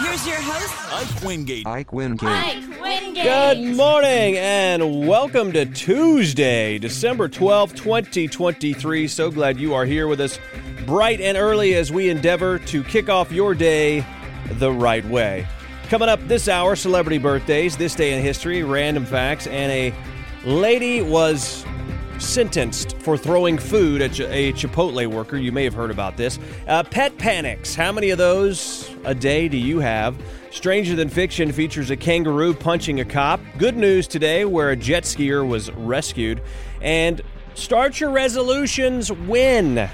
Here's your host. Ike Wingate. Ike Wingate. Mike Wingate. Good morning and welcome to Tuesday, December 12th, 2023. So glad you are here with us bright and early as we endeavor to kick off your day the right way. Coming up this hour, celebrity birthdays, this day in history, random facts, and a lady was sentenced for throwing food at a Chipotle worker. You may have heard about this. Uh, pet panics. How many of those a day do you have? Stranger Than Fiction features a kangaroo punching a cop. Good news today, where a jet skier was rescued. And start your resolutions when.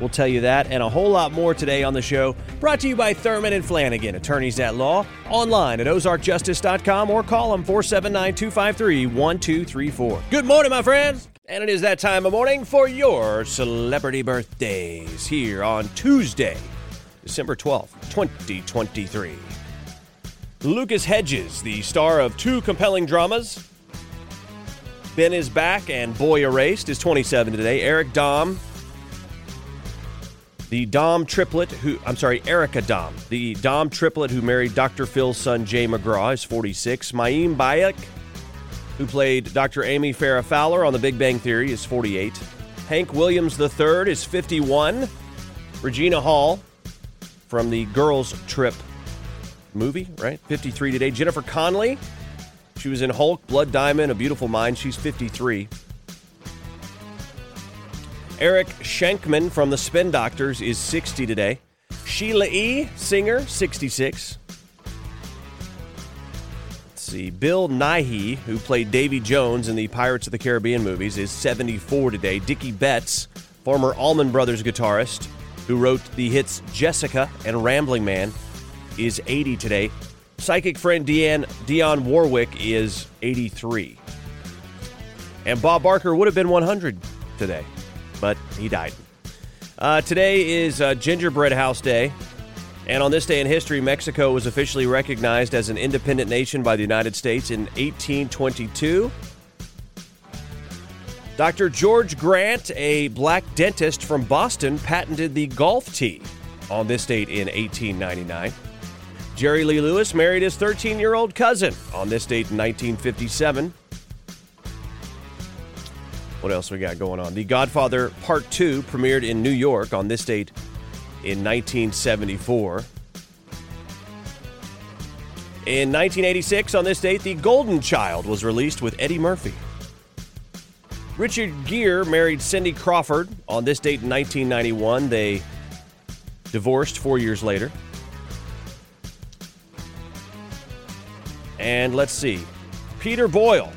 We'll tell you that and a whole lot more today on the show. Brought to you by Thurman and Flanagan, attorneys at law, online at ozarkjustice.com or call them 479 253 1234. Good morning, my friends. And it is that time of morning for your celebrity birthdays here on Tuesday, December 12th, 2023. Lucas Hedges, the star of two compelling dramas, Ben is back and Boy Erased is 27 today. Eric Dahm, the Dahm triplet who I'm sorry, Erica Dahm, the Dahm triplet who married Dr. Phil's son Jay McGraw is 46. Mayim Bialik, who played Dr. Amy Farrah Fowler on The Big Bang Theory, is 48. Hank Williams III is 51. Regina Hall from the Girls Trip movie, right? 53 today. Jennifer Connelly, she was in Hulk, Blood Diamond, A Beautiful Mind. She's 53. Eric Schenkman from the Spin Doctors is 60 today. Sheila E., singer, 66. See. Bill Nighy, who played Davy Jones in the Pirates of the Caribbean movies, is 74 today. Dickey Betts, former Allman Brothers guitarist, who wrote the hits Jessica and Rambling Man, is 80 today. Psychic friend Deanne, Dionne Warwick is 83. And Bob Barker would have been 100 today, but he died. Uh, today is uh, Gingerbread House Day. And on this day in history, Mexico was officially recognized as an independent nation by the United States in 1822. Dr. George Grant, a black dentist from Boston, patented the golf tee on this date in 1899. Jerry Lee Lewis married his 13 year old cousin on this date in 1957. What else we got going on? The Godfather Part 2 premiered in New York on this date in 1974. In 1986, on this date, The Golden Child was released with Eddie Murphy. Richard Gere married Cindy Crawford on this date in 1991. They divorced four years later. And let's see. Peter Boyle,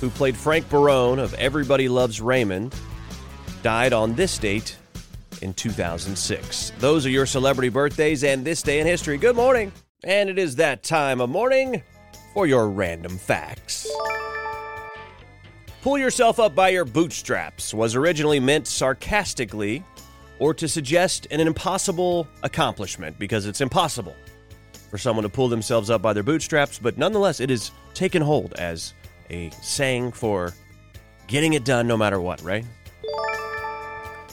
who played Frank Barone of Everybody Loves Raymond, died on this date in 2006. Those are your celebrity birthdays and this day in history. Good morning. And it is that time of morning for your random facts. Pull yourself up by your bootstraps was originally meant sarcastically or to suggest an impossible accomplishment because it's impossible for someone to pull themselves up by their bootstraps, but nonetheless, it is taken hold as a saying for getting it done no matter what, right?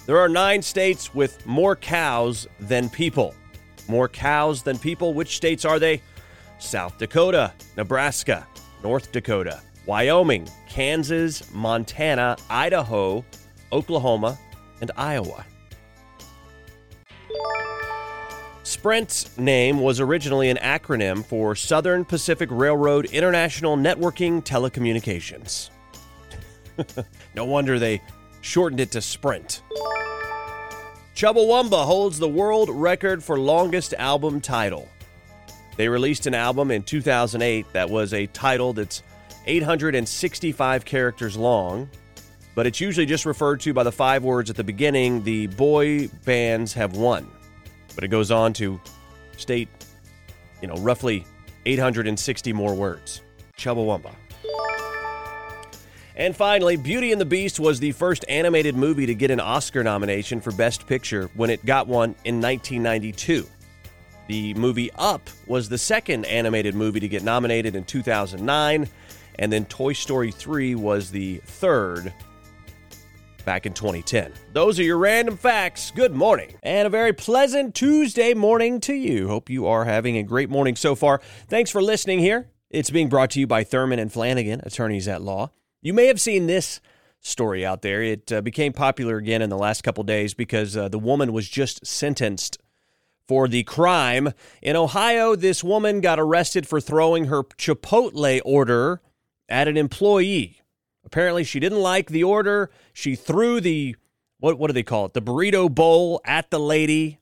There are nine states with more cows than people. More cows than people. Which states are they? South Dakota, Nebraska, North Dakota, Wyoming, Kansas, Montana, Idaho, Oklahoma, and Iowa. Sprint's name was originally an acronym for Southern Pacific Railroad International Networking Telecommunications. no wonder they shortened it to Sprint. Chumbawamba holds the world record for longest album title. They released an album in 2008 that was a title that's 865 characters long, but it's usually just referred to by the five words at the beginning the boy bands have won. But it goes on to state, you know, roughly 860 more words. Chumbawamba. And finally, Beauty and the Beast was the first animated movie to get an Oscar nomination for Best Picture when it got one in 1992. The movie Up was the second animated movie to get nominated in 2009, and then Toy Story 3 was the third back in 2010. Those are your random facts. Good morning. And a very pleasant Tuesday morning to you. Hope you are having a great morning so far. Thanks for listening here. It's being brought to you by Thurman and Flanagan, attorneys at law. You may have seen this story out there. It uh, became popular again in the last couple days because uh, the woman was just sentenced for the crime. In Ohio, this woman got arrested for throwing her Chipotle order at an employee. Apparently, she didn't like the order. She threw the what what do they call it? The burrito bowl at the lady,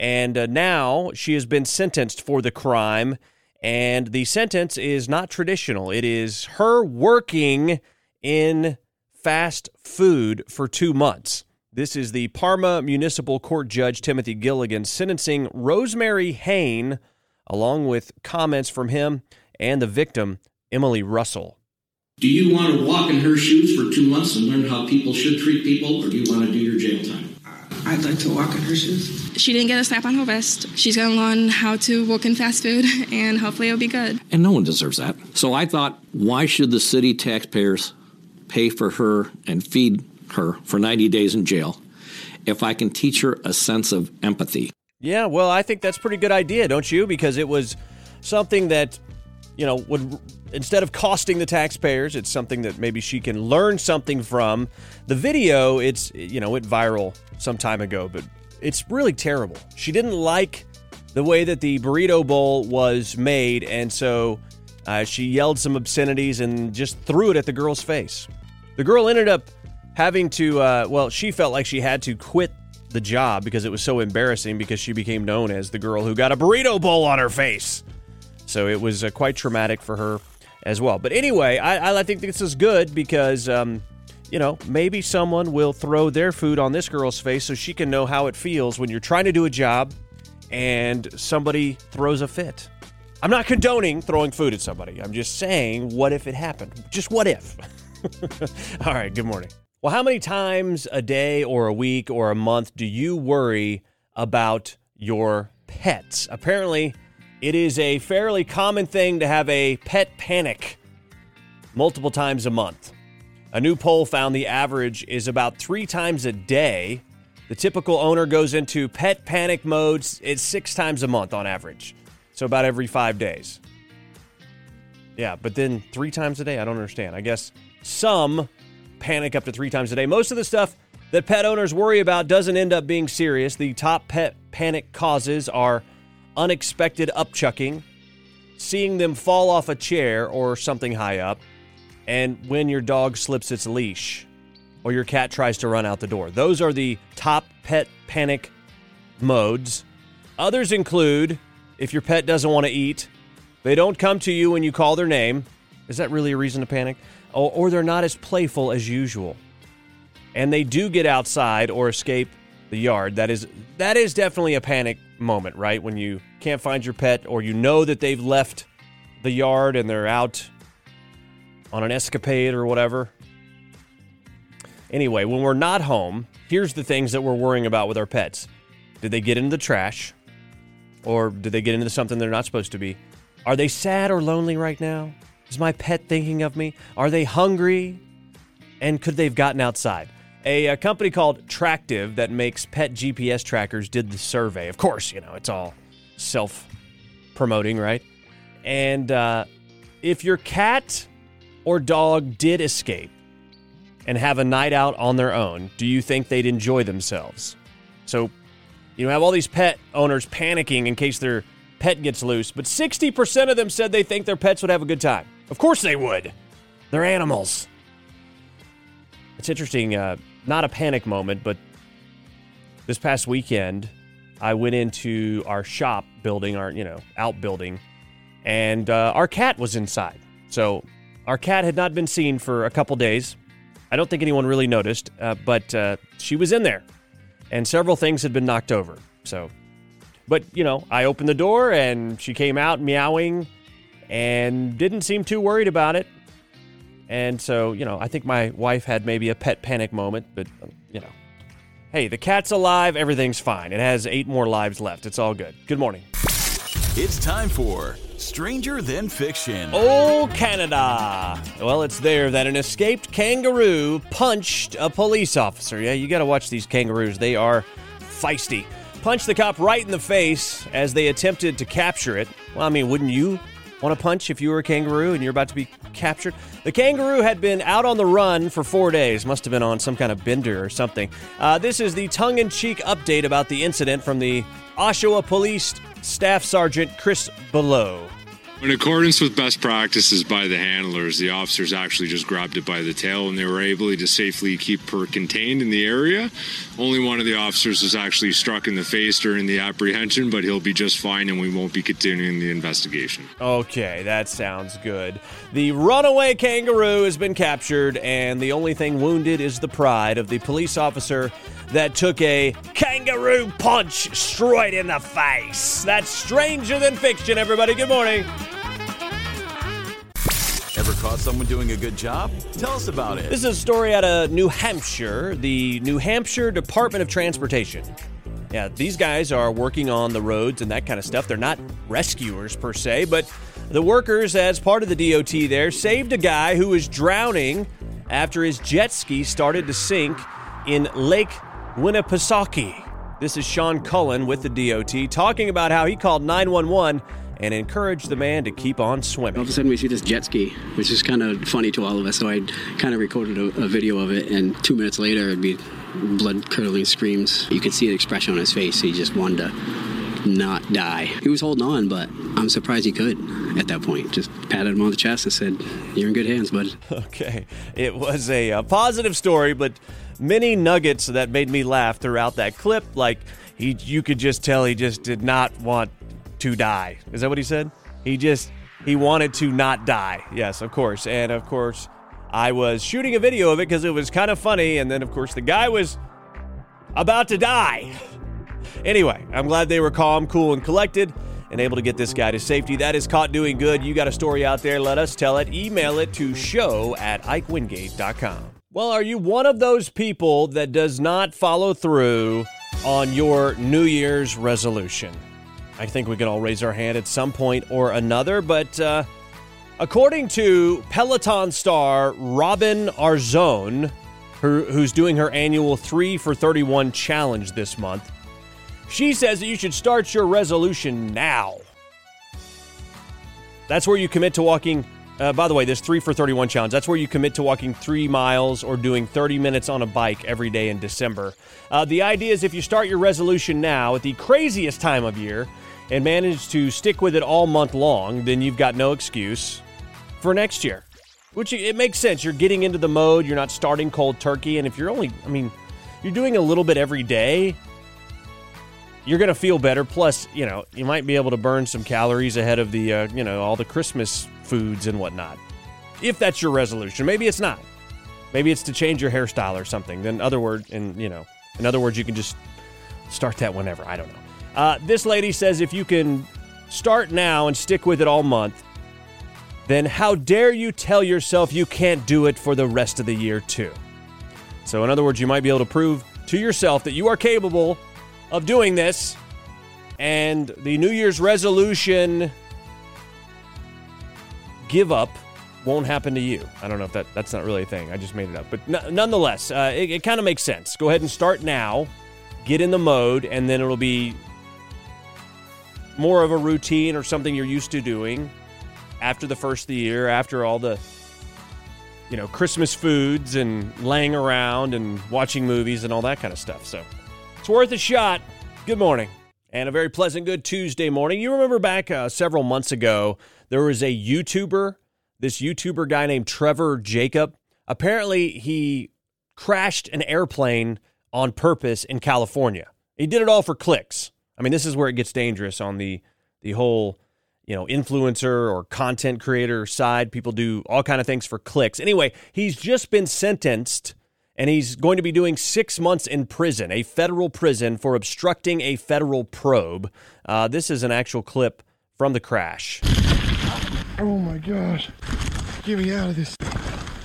and uh, now she has been sentenced for the crime. And the sentence is not traditional. It is her working in fast food for two months. This is the Parma Municipal Court Judge Timothy Gilligan sentencing Rosemary Hayne, along with comments from him and the victim, Emily Russell. Do you want to walk in her shoes for two months and learn how people should treat people, or do you want to do your jail time? I'd like to walk in her shoes. She didn't get a slap on her vest. She's going to learn how to work in fast food, and hopefully it'll be good. And no one deserves that. So I thought, why should the city taxpayers pay for her and feed her for 90 days in jail if I can teach her a sense of empathy? Yeah, well, I think that's pretty good idea, don't you? Because it was something that, you know, would instead of costing the taxpayers, it's something that maybe she can learn something from. The video, it's, you know, went viral some time ago, but it's really terrible. She didn't like the way that the burrito bowl was made, and so uh, she yelled some obscenities and just threw it at the girl's face. The girl ended up having to, uh, well, she felt like she had to quit the job because it was so embarrassing because she became known as the girl who got a burrito bowl on her face. So it was uh, quite traumatic for her as well. But anyway, I, I think this is good because, um, you know, maybe someone will throw their food on this girl's face so she can know how it feels when you're trying to do a job and somebody throws a fit. I'm not condoning throwing food at somebody. I'm just saying, what if it happened? Just what if? All right, good morning. Well, how many times a day or a week or a month do you worry about your pets? Apparently, it is a fairly common thing to have a pet panic multiple times a month. A new poll found the average is about three times a day. The typical owner goes into pet panic modes. It's six times a month on average. So about every five days. Yeah, but then three times a day? I don't understand. I guess some panic up to three times a day. Most of the stuff that pet owners worry about doesn't end up being serious. The top pet panic causes are unexpected upchucking, seeing them fall off a chair or something high up, and when your dog slips its leash or your cat tries to run out the door. Those are the top pet panic modes. Others include if your pet doesn't want to eat, they don't come to you when you call their name. Is that really a reason to panic? Or, or they're not as playful as usual. And they do get outside or escape the yard. That is that is definitely a panic moment, right? When you can't find your pet or you know that they've left the yard and they're out on an escapade or whatever. Anyway, when we're not home, here's the things that we're worrying about with our pets. Did they get into the trash? Or did they get into something they're not supposed to be? Are they sad or lonely right now? Is my pet thinking of me? Are they hungry? And could they've gotten outside? A, a company called Tractive that makes pet GPS trackers did the survey. Of course, you know, it's all self promoting, right? And uh, if your cat or dog did escape and have a night out on their own, do you think they'd enjoy themselves? So you know, have all these pet owners panicking in case their pet gets loose, but 60% of them said they think their pets would have a good time. Of course they would. They're animals. It's interesting, uh, not a panic moment, but this past weekend, I went into our shop building, our, you know, outbuilding, and uh, our cat was inside. So our cat had not been seen for a couple days. I don't think anyone really noticed, uh, but uh, she was in there, and several things had been knocked over. So, but you know, I opened the door and she came out meowing, and didn't seem too worried about it. And so, you know, I think my wife had maybe a pet panic moment, but you know, hey, the cat's alive, everything's fine. It has eight more lives left. It's all good. Good morning. It's time for Stranger Than Fiction. Oh, Canada. Well, it's there that an escaped kangaroo punched a police officer. Yeah, you got to watch these kangaroos. They are feisty. Punched the cop right in the face as they attempted to capture it. Well, I mean, wouldn't you want to punch if you were a kangaroo and you're about to be captured? The kangaroo had been out on the run for four days. Must have been on some kind of bender or something. Uh, this is the tongue in cheek update about the incident from the Oshawa Police Staff Sergeant Chris Below. In accordance with best practices by the handlers, the officers actually just grabbed it by the tail and they were able to safely keep her contained in the area. Only one of the officers was actually struck in the face during the apprehension, but he'll be just fine and we won't be continuing the investigation. Okay, that sounds good. The runaway kangaroo has been captured, and the only thing wounded is the pride of the police officer that took a kangaroo punch straight in the face. That's stranger than fiction, everybody. Good morning. Ever caught someone doing a good job? Tell us about it. This is a story out of New Hampshire, the New Hampshire Department of Transportation. Yeah, these guys are working on the roads and that kind of stuff. They're not rescuers per se, but the workers, as part of the DOT there, saved a guy who was drowning after his jet ski started to sink in Lake Winnipesaukee. This is Sean Cullen with the DOT talking about how he called 911 and encouraged the man to keep on swimming. All of a sudden, we see this jet ski, which is kind of funny to all of us. So I kind of recorded a, a video of it, and two minutes later, it'd be blood curdling screams. You could see the expression on his face. He just wanted to not die. He was holding on, but I'm surprised he could at that point. Just patted him on the chest and said, You're in good hands, bud. Okay, it was a, uh positive story, but many nuggets that made me laugh throughout that clip. Like he, you could just tell he just did not want to die. Is that what he said? He just he wanted to not die. Yes, of course, and of course, I was shooting a video of it because it was kind of funny, and then of course the guy was about to die. Anyway, I'm glad they were calm, cool, and collected and able to get this guy to safety. That is caught doing good. You got a story out there, let us tell it. Email it to show at ikewingate.com. Well, are you one of those people that does not follow through on your New Year's resolution? I think we can all raise our hand at some point or another, but uh, according to Peloton star Robin Arzón, who, who's doing her annual 3 for 31 challenge this month, she says that you should start your resolution now. That's where you commit to walking. Uh, by the way, this 3 for 31 challenge, that's where you commit to walking three miles or doing 30 minutes on a bike every day in December. Uh, the idea is if you start your resolution now at the craziest time of year and manage to stick with it all month long, then you've got no excuse for next year. Which it makes sense. You're getting into the mode, you're not starting cold turkey. And if you're only, I mean, you're doing a little bit every day, you're going to feel better. Plus, you know, you might be able to burn some calories ahead of the, uh, you know, all the Christmas foods and whatnot. If that's your resolution, maybe it's not. Maybe it's to change your hairstyle or something. Then, other word, and you know, in other words, you can just start that whenever. I don't know. Uh, this lady says if you can start now and stick with it all month, then how dare you tell yourself you can't do it for the rest of the year too? So, in other words, you might be able to prove to yourself that you are capable of doing this, and the New Year's resolution give up won't happen to you. I don't know if that that's not really a thing. I just made it up, but n- nonetheless, uh, it, it kind of makes sense. Go ahead and start now, get in the mode, and then it'll be more of a routine or something you're used to doing after the first of the year, after all the you know Christmas foods and laying around and watching movies and all that kind of stuff. So it's worth a shot. Good morning, and a very pleasant good Tuesday morning. You remember back uh, several months ago, there was a YouTuber, this YouTuber guy named Trevor Jacob. Apparently, he crashed an airplane on purpose in California. He did it all for clicks. I mean, this is where it gets dangerous on the the whole you know influencer or content creator side. People do all kind of things for clicks. Anyway, he's just been sentenced and he's going to be doing six months in prison, a federal prison, for obstructing a federal probe. Uh, this is an actual clip from the crash. Oh my gosh. Get me out of this.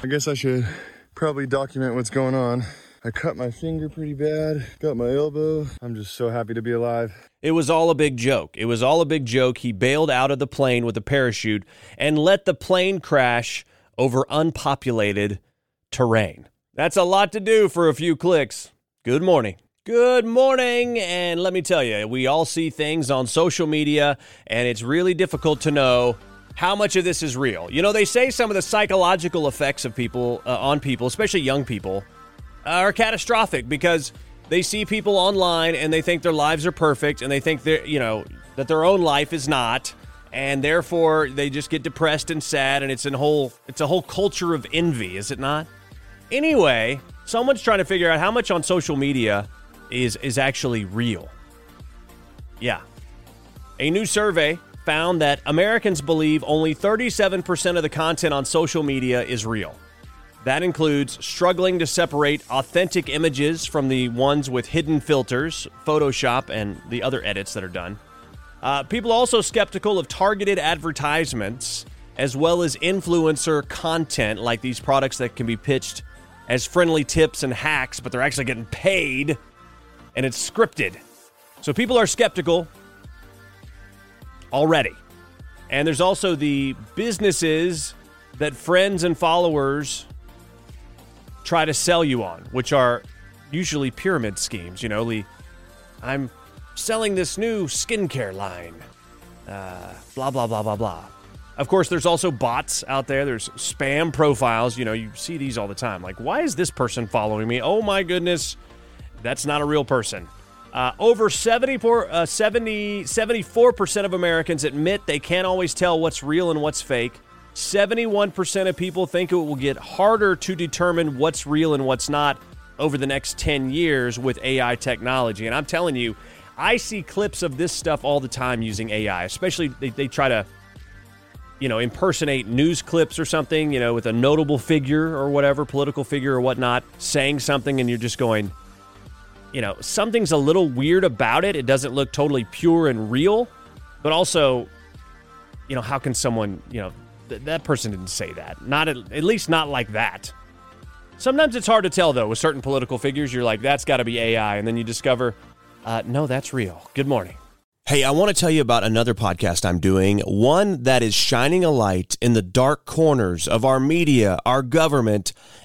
I guess I should probably document what's going on. I cut my finger pretty bad, got my elbow. I'm just so happy to be alive. It was all a big joke. It was all a big joke. He bailed out of the plane with a parachute and let the plane crash over unpopulated terrain. That's a lot to do for a few clicks. Good morning. Good morning. And let me tell you, we all see things on social media, and it's really difficult to know how much of this is real. You know, they say some of the psychological effects of people uh, on people, especially young people, are catastrophic because they see people online and they think their lives are perfect and they think they're, you know, that their own life is not and therefore they just get depressed and sad and it's a whole it's a whole culture of envy, is it not? Anyway, someone's trying to figure out how much on social media is is actually real. Yeah. A new survey found that Americans believe only 37% of the content on social media is real. That includes struggling to separate authentic images from the ones with hidden filters, Photoshop, and the other edits that are done. Uh, people are also skeptical of targeted advertisements as well as influencer content like these products that can be pitched as friendly tips and hacks, but they're actually getting paid and it's scripted. So people are skeptical already. And there's also the businesses that friends and followers try to sell you on, which are usually pyramid schemes. You know, Lee, I'm selling this new skincare line. Uh, blah, blah, blah, blah, blah. Of course, there's also bots out there. There's spam profiles. You know, you see these all the time. Like, why is this person following me? Oh my goodness, that's not a real person. Uh, over 74, uh, 70, 74% of Americans admit they can't always tell what's real and what's fake. 71% of people think it will get harder to determine what's real and what's not over the next 10 years with AI technology. And I'm telling you, I see clips of this stuff all the time using AI, especially they, they try to you know, impersonate news clips or something, you know, with a notable figure or whatever, political figure or whatnot, saying something, and you're just going, you know, something's a little weird about it. It doesn't look totally pure and real, but also, you know, how can someone, you know, th- that person didn't say that. Not at, at least not like that. Sometimes it's hard to tell though with certain political figures. You're like, that's got to be AI, and then you discover, uh, no, that's real. Good morning. Hey, I want to tell you about another podcast I'm doing, one that is shining a light in the dark corners of our media, our government,